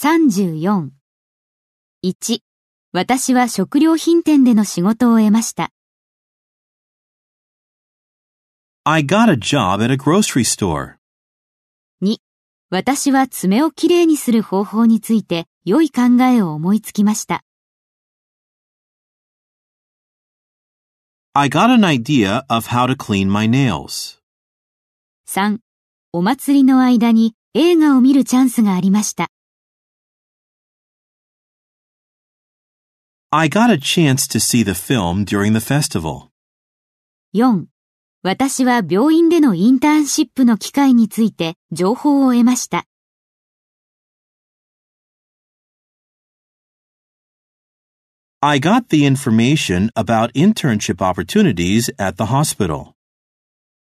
34。1、私は食料品店での仕事を得ました。I got a job at a grocery store. 2、私は爪をきれいにする方法について良い考えを思いつきました。I got an idea of how to clean my nails. 3、お祭りの間に映画を見るチャンスがありました。I got a chance to see the film during the festival. 4. 私は病院でのインターンシップの機会について情報を得ました。 I got the information about internship opportunities at the hospital.